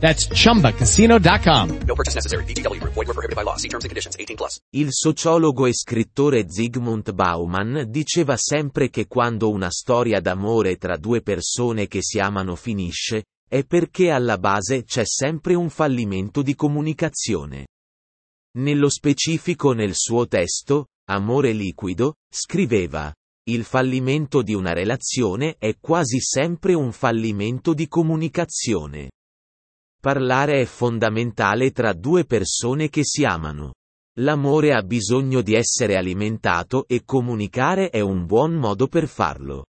That's chumbacasino.com. No purchase necessary. VGW Group. Void were prohibited by law. See terms and conditions. 18 plus. Il sociologo e scrittore Zygmunt Bauman diceva sempre che quando una storia d'amore tra due persone che si amano finisce, è perché alla base c'è sempre un fallimento di comunicazione. Nello specifico nel suo testo, Amore liquido, scriveva, il fallimento di una relazione è quasi sempre un fallimento di comunicazione. Parlare è fondamentale tra due persone che si amano. L'amore ha bisogno di essere alimentato e comunicare è un buon modo per farlo.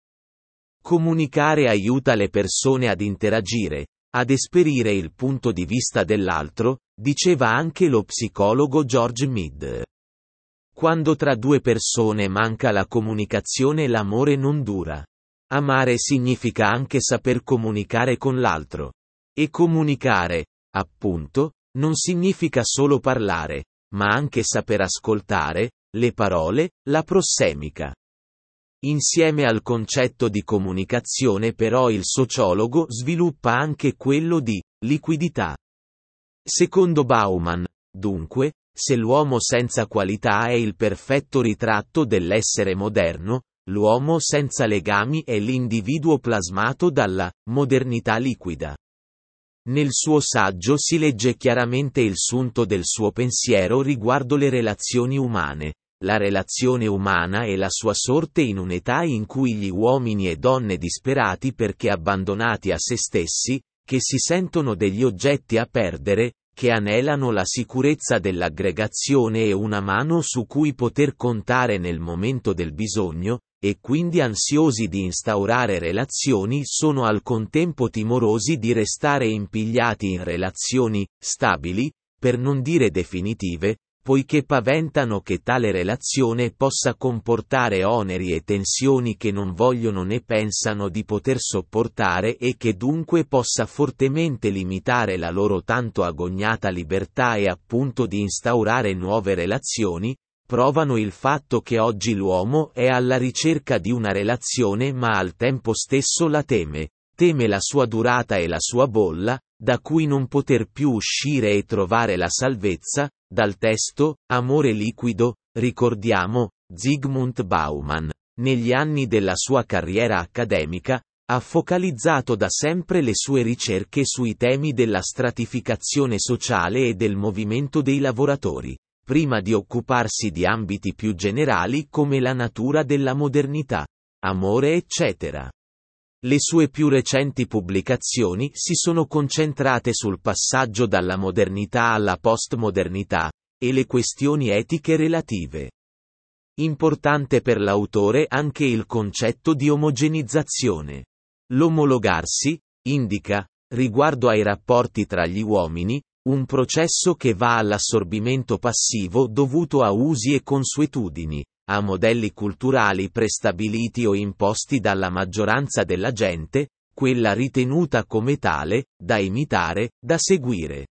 Comunicare aiuta le persone ad interagire, ad esperire il punto di vista dell'altro, diceva anche lo psicologo George Mead. Quando tra due persone manca la comunicazione l'amore non dura. Amare significa anche saper comunicare con l'altro. E comunicare, appunto, non significa solo parlare, ma anche saper ascoltare, le parole, la prossemica. Insieme al concetto di comunicazione però il sociologo sviluppa anche quello di liquidità. Secondo Bauman, dunque, se l'uomo senza qualità è il perfetto ritratto dell'essere moderno, l'uomo senza legami è l'individuo plasmato dalla modernità liquida. Nel suo saggio si legge chiaramente il sunto del suo pensiero riguardo le relazioni umane, la relazione umana e la sua sorte in un'età in cui gli uomini e donne disperati perché abbandonati a se stessi, che si sentono degli oggetti a perdere, che anelano la sicurezza dell'aggregazione e una mano su cui poter contare nel momento del bisogno, e quindi ansiosi di instaurare relazioni sono al contempo timorosi di restare impigliati in relazioni stabili, per non dire definitive, poiché paventano che tale relazione possa comportare oneri e tensioni che non vogliono né pensano di poter sopportare e che dunque possa fortemente limitare la loro tanto agognata libertà e appunto di instaurare nuove relazioni, provano il fatto che oggi l'uomo è alla ricerca di una relazione ma al tempo stesso la teme, teme la sua durata e la sua bolla, da cui non poter più uscire e trovare la salvezza, dal testo, Amore liquido, ricordiamo, Zygmunt Bauman, negli anni della sua carriera accademica, ha focalizzato da sempre le sue ricerche sui temi della stratificazione sociale e del movimento dei lavoratori, prima di occuparsi di ambiti più generali come la natura della modernità, amore eccetera. Le sue più recenti pubblicazioni si sono concentrate sul passaggio dalla modernità alla postmodernità, e le questioni etiche relative. Importante per l'autore anche il concetto di omogenizzazione. L'omologarsi, indica, riguardo ai rapporti tra gli uomini, un processo che va all'assorbimento passivo dovuto a usi e consuetudini, a modelli culturali prestabiliti o imposti dalla maggioranza della gente, quella ritenuta come tale, da imitare, da seguire.